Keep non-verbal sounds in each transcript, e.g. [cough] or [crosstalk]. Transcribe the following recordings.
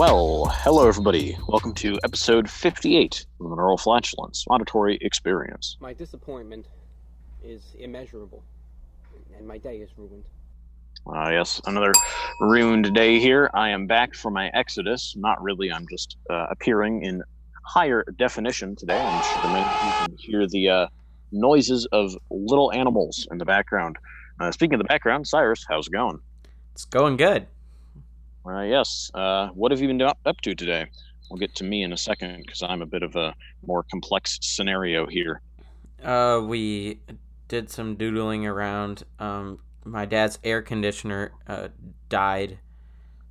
Well, hello everybody. Welcome to episode 58 of the Monroe Flatulence Auditory Experience. My disappointment is immeasurable, and my day is ruined. Uh, yes, another ruined day here. I am back from my exodus. Not really, I'm just uh, appearing in higher definition today. I'm sure you can hear the uh, noises of little animals in the background. Uh, speaking of the background, Cyrus, how's it going? It's going good. Uh, yes. Uh, what have you been up, to today? We'll get to me in a second because I'm a bit of a more complex scenario here. Uh, we did some doodling around. Um, my dad's air conditioner uh, died,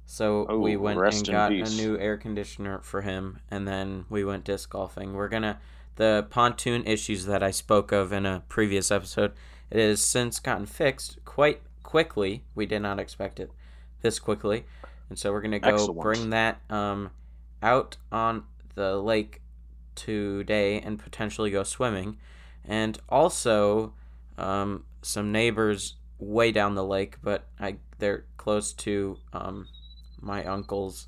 so Oh, we went and got peace. a new air conditioner for him, and then we went disc golfing. We're gonna the pontoon issues that I spoke of in a previous episode. It has since gotten fixed quite quickly. We did not expect it this quickly, and so we're gonna go Excellent. bring that um out on the lake today and potentially go swimming, and also um, some neighbors way down the lake, but I they're close to um, my uncle's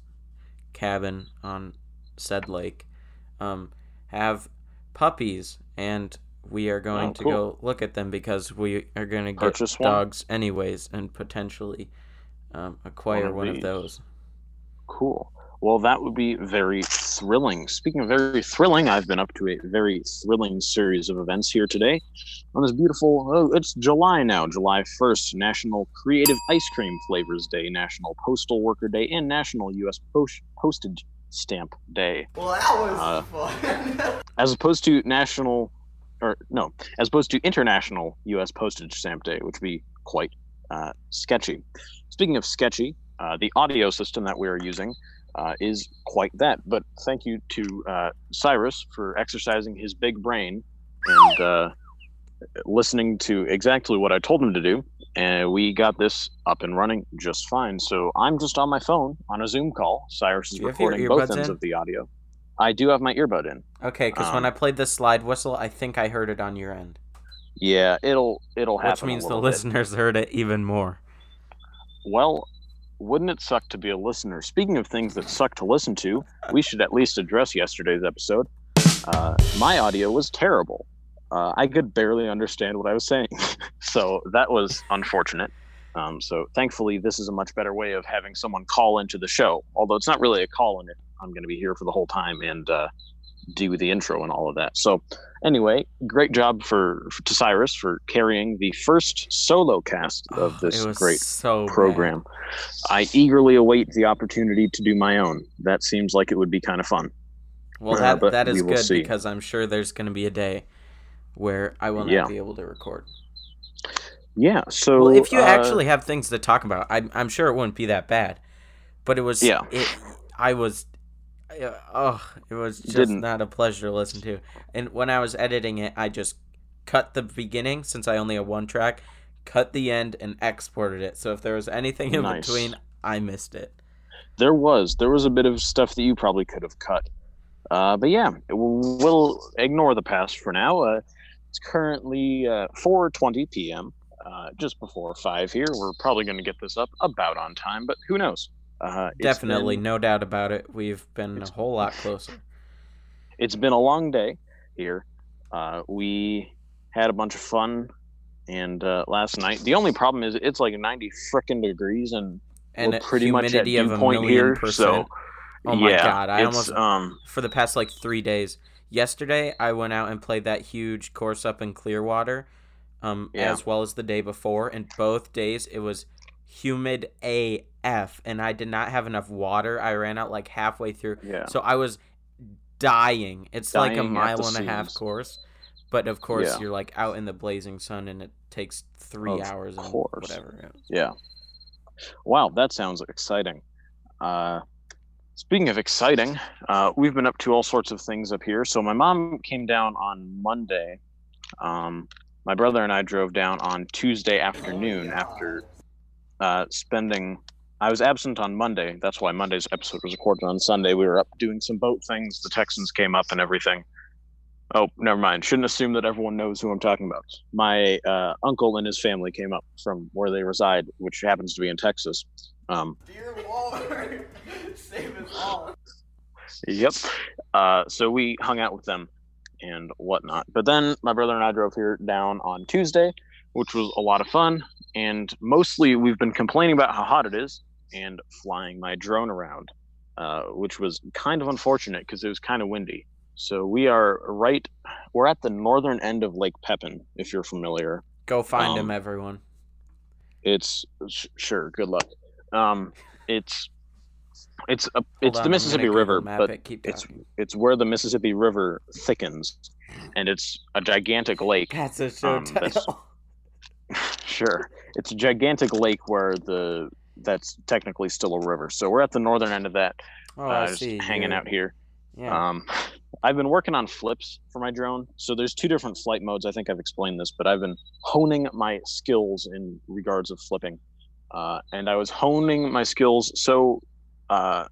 cabin on said lake. Um, have puppies, and we are going Oh, to go look at them because we are going to get dogs anyways, and potentially um, acquire of one of those. Cool. Well, that would be very thrilling. Speaking of very thrilling, I've been up to a very thrilling series of events here today. On this beautiful, oh, it's July now, July 1st, National Creative Ice Cream Flavors Day, National Postal Worker Day, and National U.S. Post- Postage Stamp Day. Well, that was Uh, fun. [laughs] As opposed to National, or no, as opposed to International U.S. Postage Stamp Day, which would be quite uh, sketchy. Speaking of sketchy, uh, the audio system that we are using uh, is quite that. But thank you to uh, Cyrus for exercising his big brain and uh, listening to exactly what I told him to do. And we got this up and running just fine. So I'm just on my phone on a Zoom call. Cyrus is Do you have your recording both ends in? of the audio. I do have my earbud in. Okay, because Um, when I played the slide whistle, I think I heard it on your end, Yeah, it'll it'll happen. which a means the bit. listeners heard it even more. Well, wouldn't it suck to be a listener? Speaking of things that suck to listen to, we should at least address yesterday's episode. Uh, my audio was terrible. Uh, I could barely understand what I was saying, [laughs] so that was unfortunate. Um, so thankfully, this is a much better way of having someone call into the show. Although it's not really a call in it, I'm going to be here for the whole time and uh, do the intro and all of that. So anyway, great job for, for to Cyrus for carrying the first solo cast of Oh, this great so bad. program. I eagerly await the opportunity to do my own. That seems like it would be kind of fun. Well, Uh, that but that is we good see. because I'm sure there's going to be a day where I will not Yeah. be able to record. Yeah. So Well, if you uh, actually have things to talk about, I'm I'm sure it wouldn't be that bad. But it was Yeah. It, I was. Oh, it was just Didn't- not a pleasure to listen to. And when I was editing it, I just cut the beginning since I only have one track, cut the end, and exported it. So if there was anything in Nice. between, I missed it. there was there was a bit of stuff that you probably could have cut. Uh, but yeah, we'll ignore the past for now. Uh, it's currently uh, 4:20 p.m. Uh, just before five here. We're probably going to get this up about on time, but who knows? Uh, Definitely, been- no doubt about it. We've been a whole lot closer. it's been a long day here. Uh, we had a bunch of fun, and uh, last night the only problem is it's like 90 frickin' degrees, and, And we're pretty much at of point here. percent. So Oh my yeah, God, I almost- um for the past like three days. Yesterday, I went out and played that huge course up in Clearwater, um, Yeah. as well as the day before. And both days, it was humid AF, and I did not have enough water. I ran out like halfway through, yeah. so I was dying. It's like a mile and a half course, but of course, Yeah. you're like out in the blazing sun, and it takes three Of hours and course. whatever. Yeah. Wow, that sounds exciting. Uh, speaking of exciting, uh, we've been up to all sorts of things up here. So my mom came down on Monday. Um, my brother and I drove down on Tuesday afternoon after uh, spending. I was absent on Monday. That's why Monday's episode was recorded on Sunday. We were up doing some boat things. The Texans came up and everything. Oh, never mind. Shouldn't assume that everyone knows who I'm talking about. My uh, uncle and his family came up from where they reside, which happens to be in Texas. Um, Dear Lord. [laughs] Save us all. Yep. Uh, so we hung out with them and whatnot. But then my brother and I drove here down on Tuesday, which was a lot of fun. And mostly we've been complaining about how hot it is and flying my drone around, uh, which was kind of unfortunate because it was kind of windy. So we are right, we're at the northern end of Lake Pepin, if you're familiar. Go find Um, him, everyone. It's sh- sure, good luck. Um, it's it's a, it's on, the Mississippi River, but it. It's it's where the Mississippi River thickens, and it's a gigantic lake. That's a show um, title. [laughs] Sure, it's a gigantic lake where the that's technically still a river. So we're at the northern end of that, Oh, uh, I just see. hanging You're- out here. Yeah. Um, I've been working on flips for my drone. So there's two different flight modes. I think I've explained this, but I've been honing my skills in regards of flipping. Uh, and I was honing my skills so uh,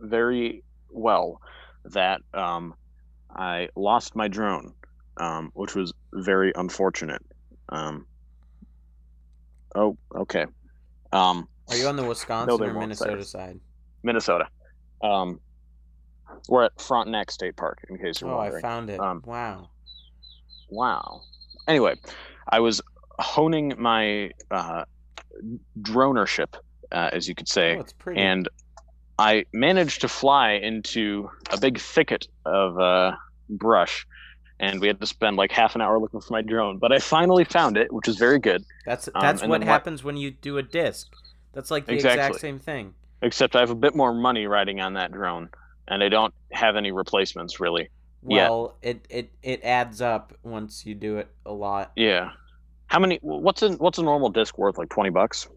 very well that um, I lost my drone, um, which was very unfortunate. Um, oh, okay. Um, Are you on the Wisconsin or. Minnesota side? Minnesota. Um, we're at Frontenac State Park, in case you're Oh, I found it. Um, wow. Wow. Anyway, I was honing my uh, dronership, uh, as you could say, Oh, it's pretty. and I managed to fly into a big thicket of uh, brush, and we had to spend like half an hour looking for my drone. But I finally found it, which is very good. that's um, that's and what happens when you do a disc. That's like the exact same thing. Except I have a bit more money riding on that drone, and I don't have any replacements really. Well, it, it it adds up once you do it a lot. Yeah. How many? What's a what's a normal disc worth? Like twenty bucks?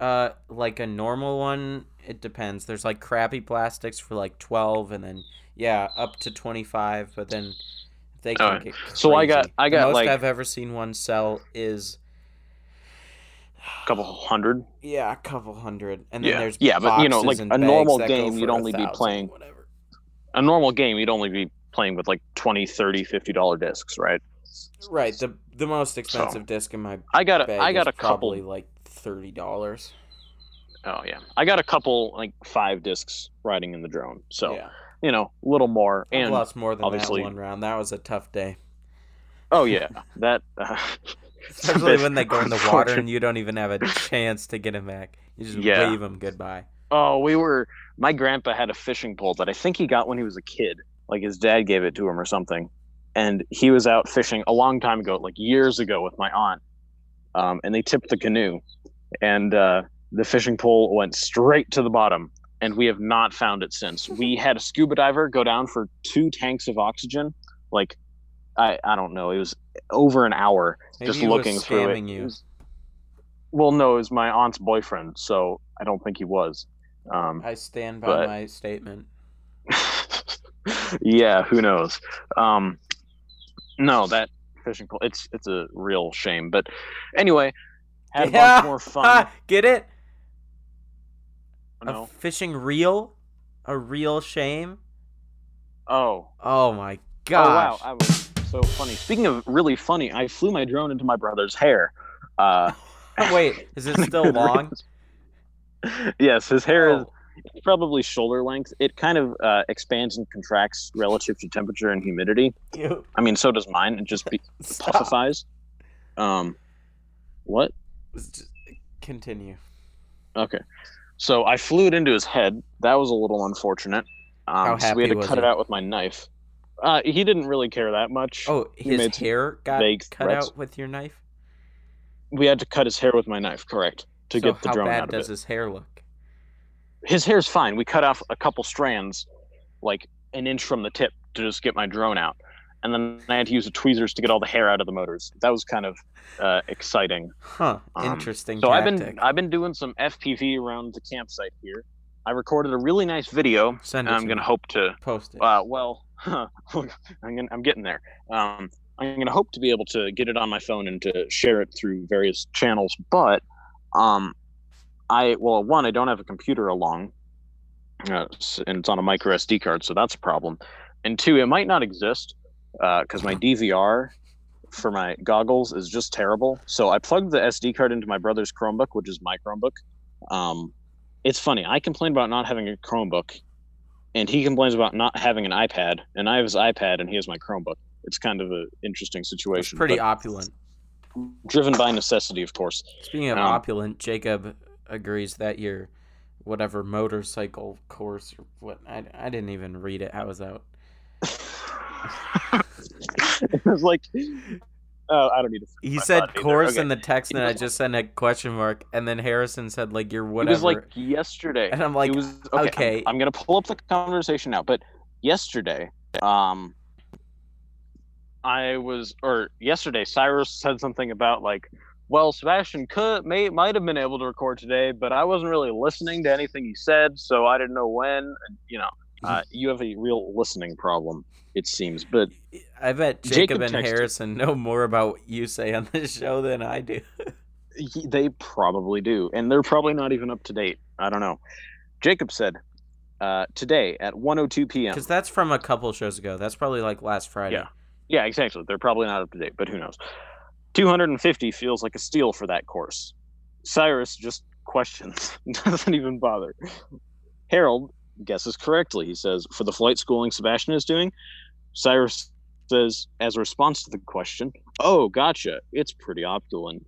Uh, like a normal one, it depends. There's like crappy plastics for like twelve, and then yeah, up to twenty five. But then they can Alright. get crazy. So I got- I The got, most like- I've ever seen one sell is A couple hundred? yeah, a couple hundred, and then Yeah. there's Yeah, but, you know, like, a normal game, you'd only be playing- whatever. A normal game, you'd only be playing with like 20 30 50 dollar discs, right? Right, the the most expensive disc in my I got a, I got a couple. like thirty dollars. Oh yeah, I got a couple like five discs riding in the drone. So yeah, you know, a little more. I've And lost more than obviously- that one round. That was a tough day, oh yeah, that. Uh, [laughs] especially when they go in the water and you don't even have a chance to get them back. You just Yeah. wave them goodbye. Oh, we were. My grandpa had a fishing pole that I think he got when he was a kid. Like his dad gave it to him or something, and he was out fishing a long time ago, like years ago, with my aunt. Um, and they tipped the canoe, and uh, the fishing pole went straight to the bottom, and we have not found it since. We [laughs] had a scuba diver go down for two tanks of oxygen, like I I don't know, it was over an hour Maybe just he was looking through it. you. It was- Well, no, it was my aunt's boyfriend, so I don't think he was. Um, I stand by but- my statement. [laughs] yeah, who knows? Um, no, that fishing pole. It's it's a real shame. But anyway, had a bunch more fun. [laughs] Get it? A fishing reel? A real shame? Oh. Oh my god. Oh wow, I was so funny. Speaking of really funny, I flew my drone into my brother's hair. Uh, [laughs] Wait, is it still [laughs] long? yes, his hair is Oh, probably shoulder length. It kind of uh, expands and contracts relative to temperature and humidity. ew. I mean, so does mine. It just be- [laughs] puffifies. Um, what? Just Continue. Okay. So I flew it into his head. That was a little unfortunate. Um, How so we had to was cut he? it out with my knife. Uh, he didn't really care that much. Oh, He his made some hair got vague cut threats. out with your knife? We had to cut his hair with my knife, correct, to so get the how drone bad out of does it. his hair look? His hair's fine. We cut off a couple strands, like an inch from the tip, to just get my drone out. And then I had to use the tweezers to get all the hair out of the motors. That was kind of uh, exciting. Huh. Um, Interesting. So I've been I've been doing some FPV around the campsite here. I recorded a really nice video. Send it And I'm gonna hope to post it. Uh, well, [laughs] I'm gonna, I'm getting there. Um, I'm going to hope to be able to get it on my phone and to share it through various channels. But um, I well, one, I don't have a computer along, uh, and it's on a micro SD card, so that's a problem. And two, it might not exist because my DVR for my goggles is just terrible. So I plugged the SD card into my brother's Chromebook, which is my Chromebook. Um, it's funny. I complain about not having a Chromebook, and he complains about not having an iPad, and I have his iPad, and he has my Chromebook. It's kind of an interesting It's situation. pretty opulent. driven by necessity, of course. Speaking of Um, opulent, Jacob agrees that your whatever motorcycle course or what I, I didn't even read it. I was out. [laughs] it was like, oh, I don't need to. He said course Okay. in the text, and I [laughs] just sent a question mark, and then Harrison said like you're whatever. It was like yesterday. And I'm like, it was, okay, okay. I'm, I'm gonna pull up the conversation now, but yesterday, um, I was, or yesterday, Cyrus said something about like, well, Sebastian could may might have been able to record today, but I wasn't really listening to anything he said, so I didn't know when. And, you know, uh, [laughs] you have a real listening problem, it seems. But I bet Jacob Jacob, and Harrison know more about what you say on this show than I do. [laughs] they probably do, and they're probably not even up to date. I don't know. Jacob said uh, today at 1:02 p.m. Because that's from a couple shows ago. That's probably like last Friday. Yeah. Yeah, exactly. They're probably not up to date, but who knows? 250 feels like a steal for that course. Cyrus just questions, [laughs] doesn't even bother. Harold guesses correctly. He says, for the flight schooling Sebastian is doing, Cyrus says, as a response to the question, oh, gotcha. It's pretty opulent.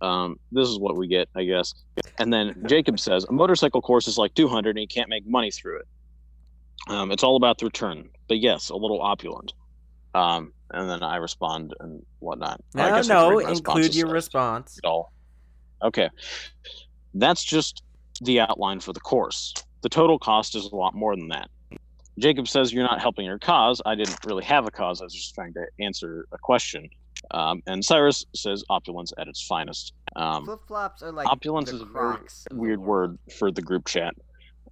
Um, this is what we get, I guess. And then Jacob says, a motorcycle course is like 200 and you can't make money through it. Um, it's all about the return, but yes, a little opulent. Um, and then I respond and whatnot. I No, guess I no, can read my include your response. it all. Okay. That's just the outline for the course. The total cost is a lot more than that. Jacob says you're not helping your cause. I didn't really have a cause. I was just trying to answer a question. Um, and Cyrus says opulence at its finest. Um, Flip flops are like opulence is a very Crocs of the weird word for the group chat.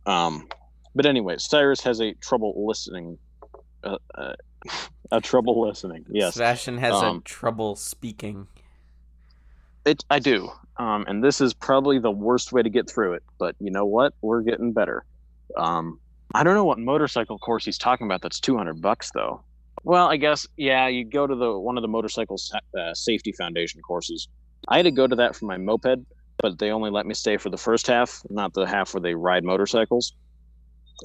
Um, but anyway, Cyrus has a trouble listening. Uh, uh, [laughs] a trouble listening. Yes, Sebastian has Um, a trouble speaking. It. I do. Um, and this is probably the worst way to get through it. But you know what? We're getting better. Um, I don't know what motorcycle course he's talking about. That's two hundred bucks though. Well, I guess yeah. You go to the one of the motorcycle uh, safety foundation courses. I had to go to that for my moped, but they only let me stay for the first half, not the half where they ride motorcycles.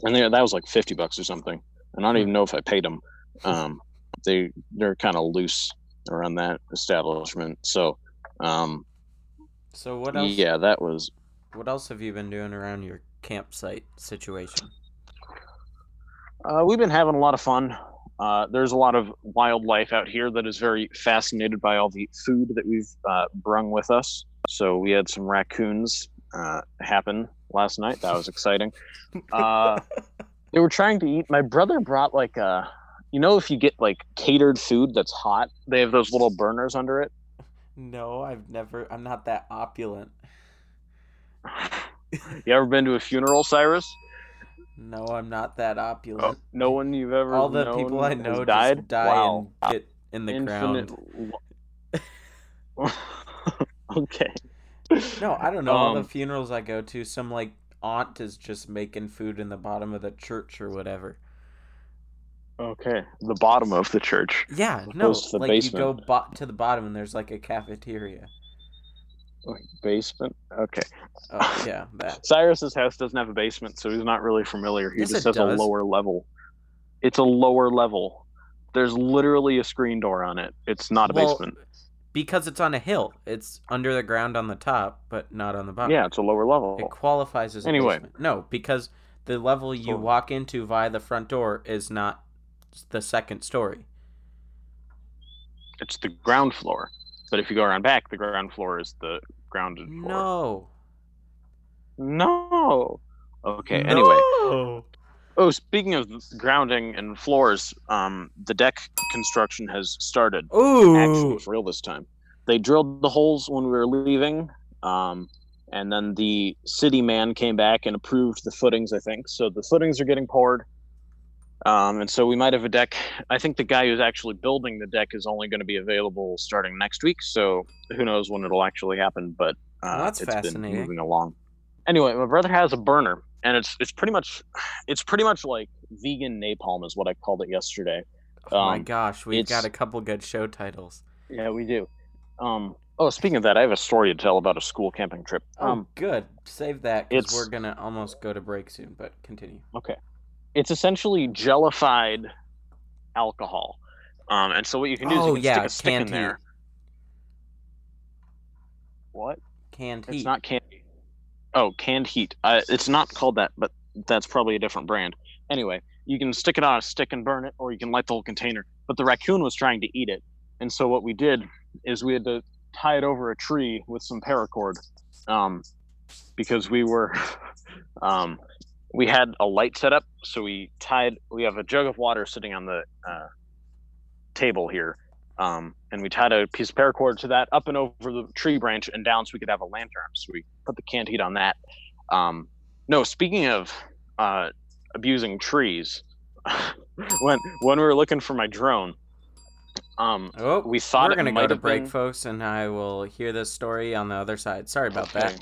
And they, that was like fifty bucks or something. And I don't even know if I paid them. Um, they they're kind of loose around that establishment. So, um, So what else? yeah, that was What else have you been doing around your campsite situation? Uh, we've been having a lot of fun. Uh, there's a lot of wildlife out here that is very fascinated by all the food that we've uh, brung with us. So we had some raccoons uh, happen last night. That was exciting. [laughs] Uh, they were trying to eat. My brother brought like a, you know, if you get like catered food that's hot, they have those little burners under it. No, I've never. I'm not that opulent. [laughs] You ever been to a funeral, Cyrus? No, I'm not that Oh, opulent. no one you've ever All the people I know died. just die wow. and get in the Infinite ground. [laughs] okay. No, I don't know. All the Um, funerals I go to, some like aunt is just making food in the bottom of the church or whatever. Okay. The bottom of the church. Yeah, no, like basement. you go bo- to the bottom and there's like a cafeteria. Like basement. Okay. Oh [laughs] yeah, that. Cyrus's house doesn't have a basement, so he's not really familiar. He Yes, just has does. a lower level. It's a lower level. There's literally a screen door on it. It's not a Well, basement. Because it's on a hill. It's under the ground on the top, but not on the bottom. Yeah, it's a lower level. It qualifies as a Anyway. basement. No, because the level you So- walk into via the front door is not the second story. It's the ground floor. But if you go around back, the ground floor is the grounded floor. No. No. Okay. Anyway. Oh, speaking of grounding and floors, um, the deck construction has started. Ooh. actually for real this time. They drilled the holes when we were leaving, um, and then the city man came back and approved the footings. I think so. The footings are getting poured, um, and so we might have a deck. I think the guy who's actually building the deck is only going to be available starting next week. So who knows when it'll actually happen? But uh, Well, that's it's been fascinating. moving along. Anyway, my brother has a burner, and it's it's pretty much it's pretty much like vegan napalm is what I called it yesterday. Oh my Um, gosh, we've got a couple good show titles. Yeah, we do. Um, Oh, speaking of that, I have a story to tell about a school camping trip. Oh, Um, good. Save that because we're gonna almost go to break soon. But continue. okay, it's essentially jellified alcohol. Um, and so what you can do is Oh, you can yeah, stick a stick in heat. there. What? Canned It's heat. It's not canned. Oh, canned heat. Uh, it's not called that, but that's probably a different brand. Anyway, you can stick it on a stick and burn it, or you can light the whole container. But the raccoon was trying to eat it, and so what we did is we had to tie it over a tree with some paracord, um, because we were, [laughs] um, we had a light set up, so we tied. We have a jug of water sitting on the uh, table here, um, and we tied a piece of paracord to that up and over the tree branch and down so we could have a lantern. So we put the canned heat on that. Um, no, speaking of uh, abusing trees, [laughs] when when we were looking for my drone, um, Oh, we thought we're gonna go to break, been- folks, and I will hear this story on the other side. Sorry about that.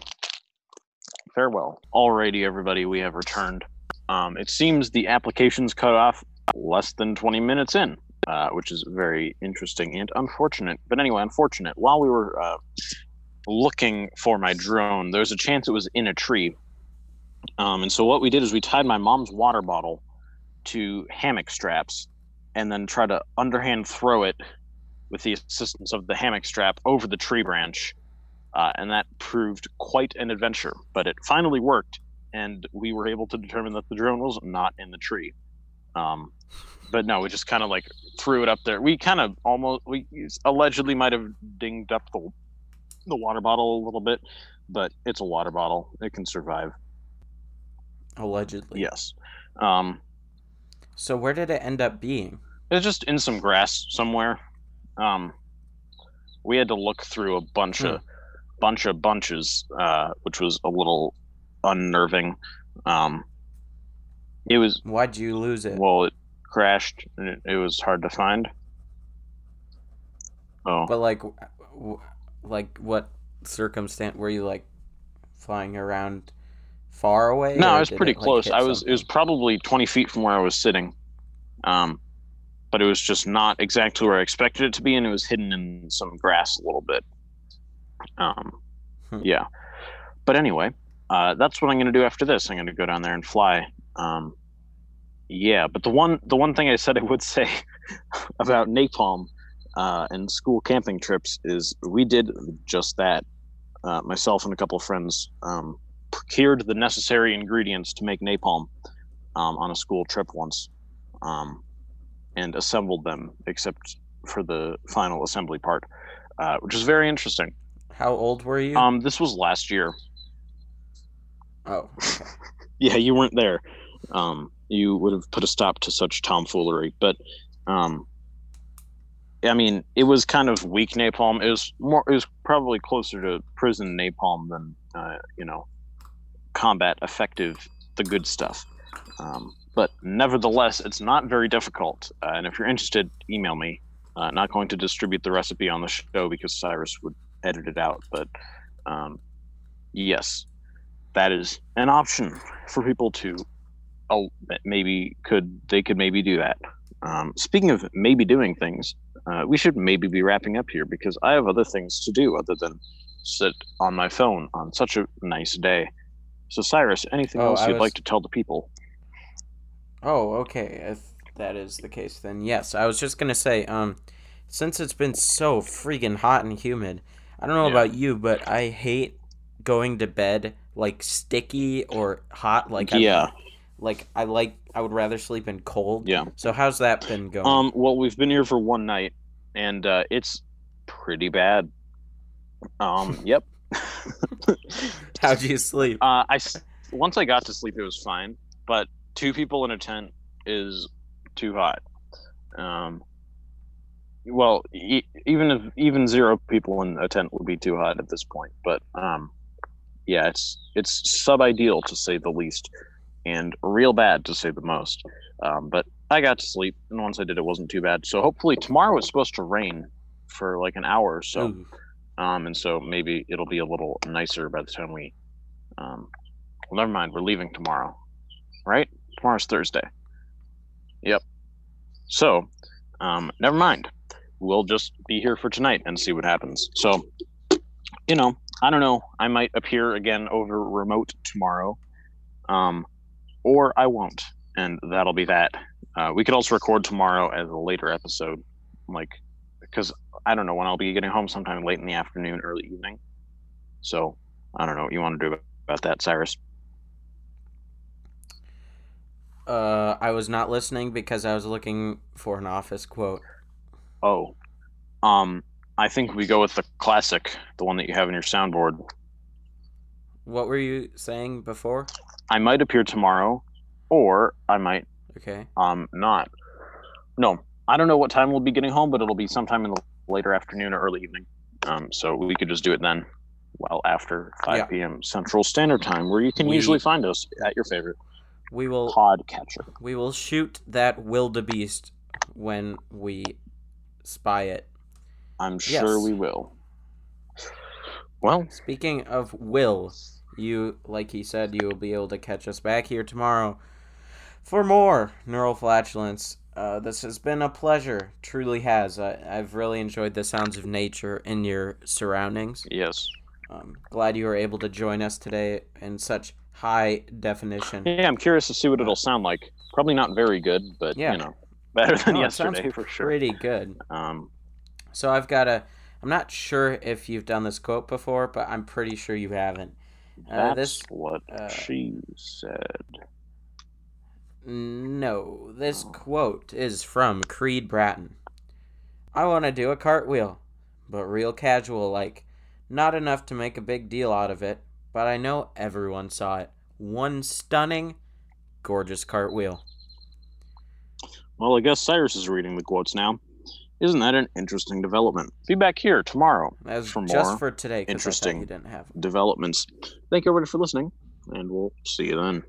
Farewell. Alrighty, everybody, we have returned. Um, it seems the application's cut off less than 20 minutes in, uh, which is very interesting and unfortunate. But anyway, unfortunate. While we were uh, looking for my drone, there was a chance it was in a tree. Um, and so what we did is we tied my mom's water bottle to hammock straps and then try to underhand throw it with the assistance of the hammock strap over the tree branch uh, and that proved quite an adventure. But it finally worked, and we were able to determine that the drone was not in the tree. Um, but no, we just kind of like threw it up there. We kind of almost we allegedly might have dinged up the the water bottle a little bit, but it's a water bottle; it can survive. Allegedly. Yes. Um, So where did it end up being? It's just in some grass somewhere. Um, we had to look through a bunch of bunch of bunches, uh, which was a little unnerving. Um, it was Why'd you lose it? well, it crashed and it, it was hard to find. Oh, But like, w- like what circumstance were you like flying around far away? no, I was pretty it, like, close. I was it was probably twenty feet from where I was sitting. Um, but it was just not exactly where I expected it to be, and it was hidden in some grass a little bit. Um, Hmm. yeah. But anyway, uh, that's what I'm going to do after this. I'm going to go down there and fly. Um, yeah, but the one the one thing I said I would say [laughs] about napalm uh, and school camping trips is we did just that. Uh, myself and a couple of friends um, procured the necessary ingredients to make napalm um, on a school trip once, um, and assembled them, except for the final assembly part, uh, which is very interesting. How old were you? Um, this was last year. oh, okay. [laughs] Yeah, you weren't there. Um, you would have put a stop to such tomfoolery. But, um, I mean, it was kind of weak napalm. It was more. It was probably closer to prison napalm than, uh, you know, combat effective, the good stuff. Um, but nevertheless, it's not very difficult. Uh, and if you're interested, email me. Uh, not going to distribute the recipe on the show because Cyrus would edit it out. But um, yes, that is an option for people to oh maybe could they could maybe do that um, speaking of maybe doing things uh, we should maybe be wrapping up here because i have other things to do other than sit on my phone on such a nice day so cyrus anything Oh, else you'd was- like to tell the people Oh, okay. If that is the case, then yes. I was just gonna say, um, since it's been so freaking hot and humid, I don't know Yeah. about you, but I hate going to bed like sticky or hot. Like I, yeah like I like I would rather sleep in cold. yeah So how's that been going? um well we've been here for one night and uh, it's pretty bad um [laughs] yep [laughs] How'd you sleep? Uh, I once I got to sleep, it was fine. But two people in a tent is too hot. Um, well, e- even if even zero people in a tent would be too hot at this point. But um, yeah, it's it's sub ideal to say the least, and real bad to say the most. Um, but I got to sleep, and once I did, it wasn't too bad. So hopefully tomorrow is supposed to rain for like an hour or so Ooh. um, and so maybe it'll be a little nicer by the time we. Um, well, never mind. We're leaving tomorrow, right? Tomorrow's Thursday. Yep. So, um, never mind. We'll just be here for tonight and see what happens. So, you know, I don't know. I might appear again over remote tomorrow, um, or I won't, and that'll be that. Uh, we could also record tomorrow as a later episode, like because I don't know when I'll be getting home. Sometime late in the afternoon, early evening. So I don't know what you want to do about that, Cyrus. Uh, I was not listening because I was looking for an office quote. Oh, um, I think we go with the classic, the one that you have in your soundboard. What were you saying before? I might appear tomorrow, or I might Okay. um not. No, I don't know what time we'll be getting home, but it'll be sometime in the later afternoon or early evening. Um, so we could just do it then, well after 5 Yeah. p.m. Central Standard Time, where you can We- usually find us at your favorite We will podcatcher. we will shoot that wildebeest when we spy it. I'm sure Yes. we will. Well, Speaking of will, you like he said you will be able to catch us back here tomorrow for more neural flatulence. Uh, this has been a pleasure, truly has. I, I've really enjoyed the sounds of nature in your surroundings. yes. Um, glad you were able to join us today in such high definition. Yeah, I'm curious to see what it'll sound like. Probably not very good, but Yeah. you know, better than sounds yesterday for sure. Pretty good. Um, So I've got a. I'm not sure if you've done this quote before, but I'm pretty sure you haven't. Uh, that's this- what uh, she said. No, this quote is from Creed Bratton. I want to do a cartwheel, but real casual like. Not enough to make a big deal out of it, but I know everyone saw it. One stunning, gorgeous cartwheel. Well, I guess Cyrus is reading the quotes now. Isn't that an interesting development? Be back here tomorrow. That was For just more for today interesting thought didn't have. Developments. Thank you everybody for listening, and we'll see you then.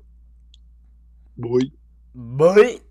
Bye. But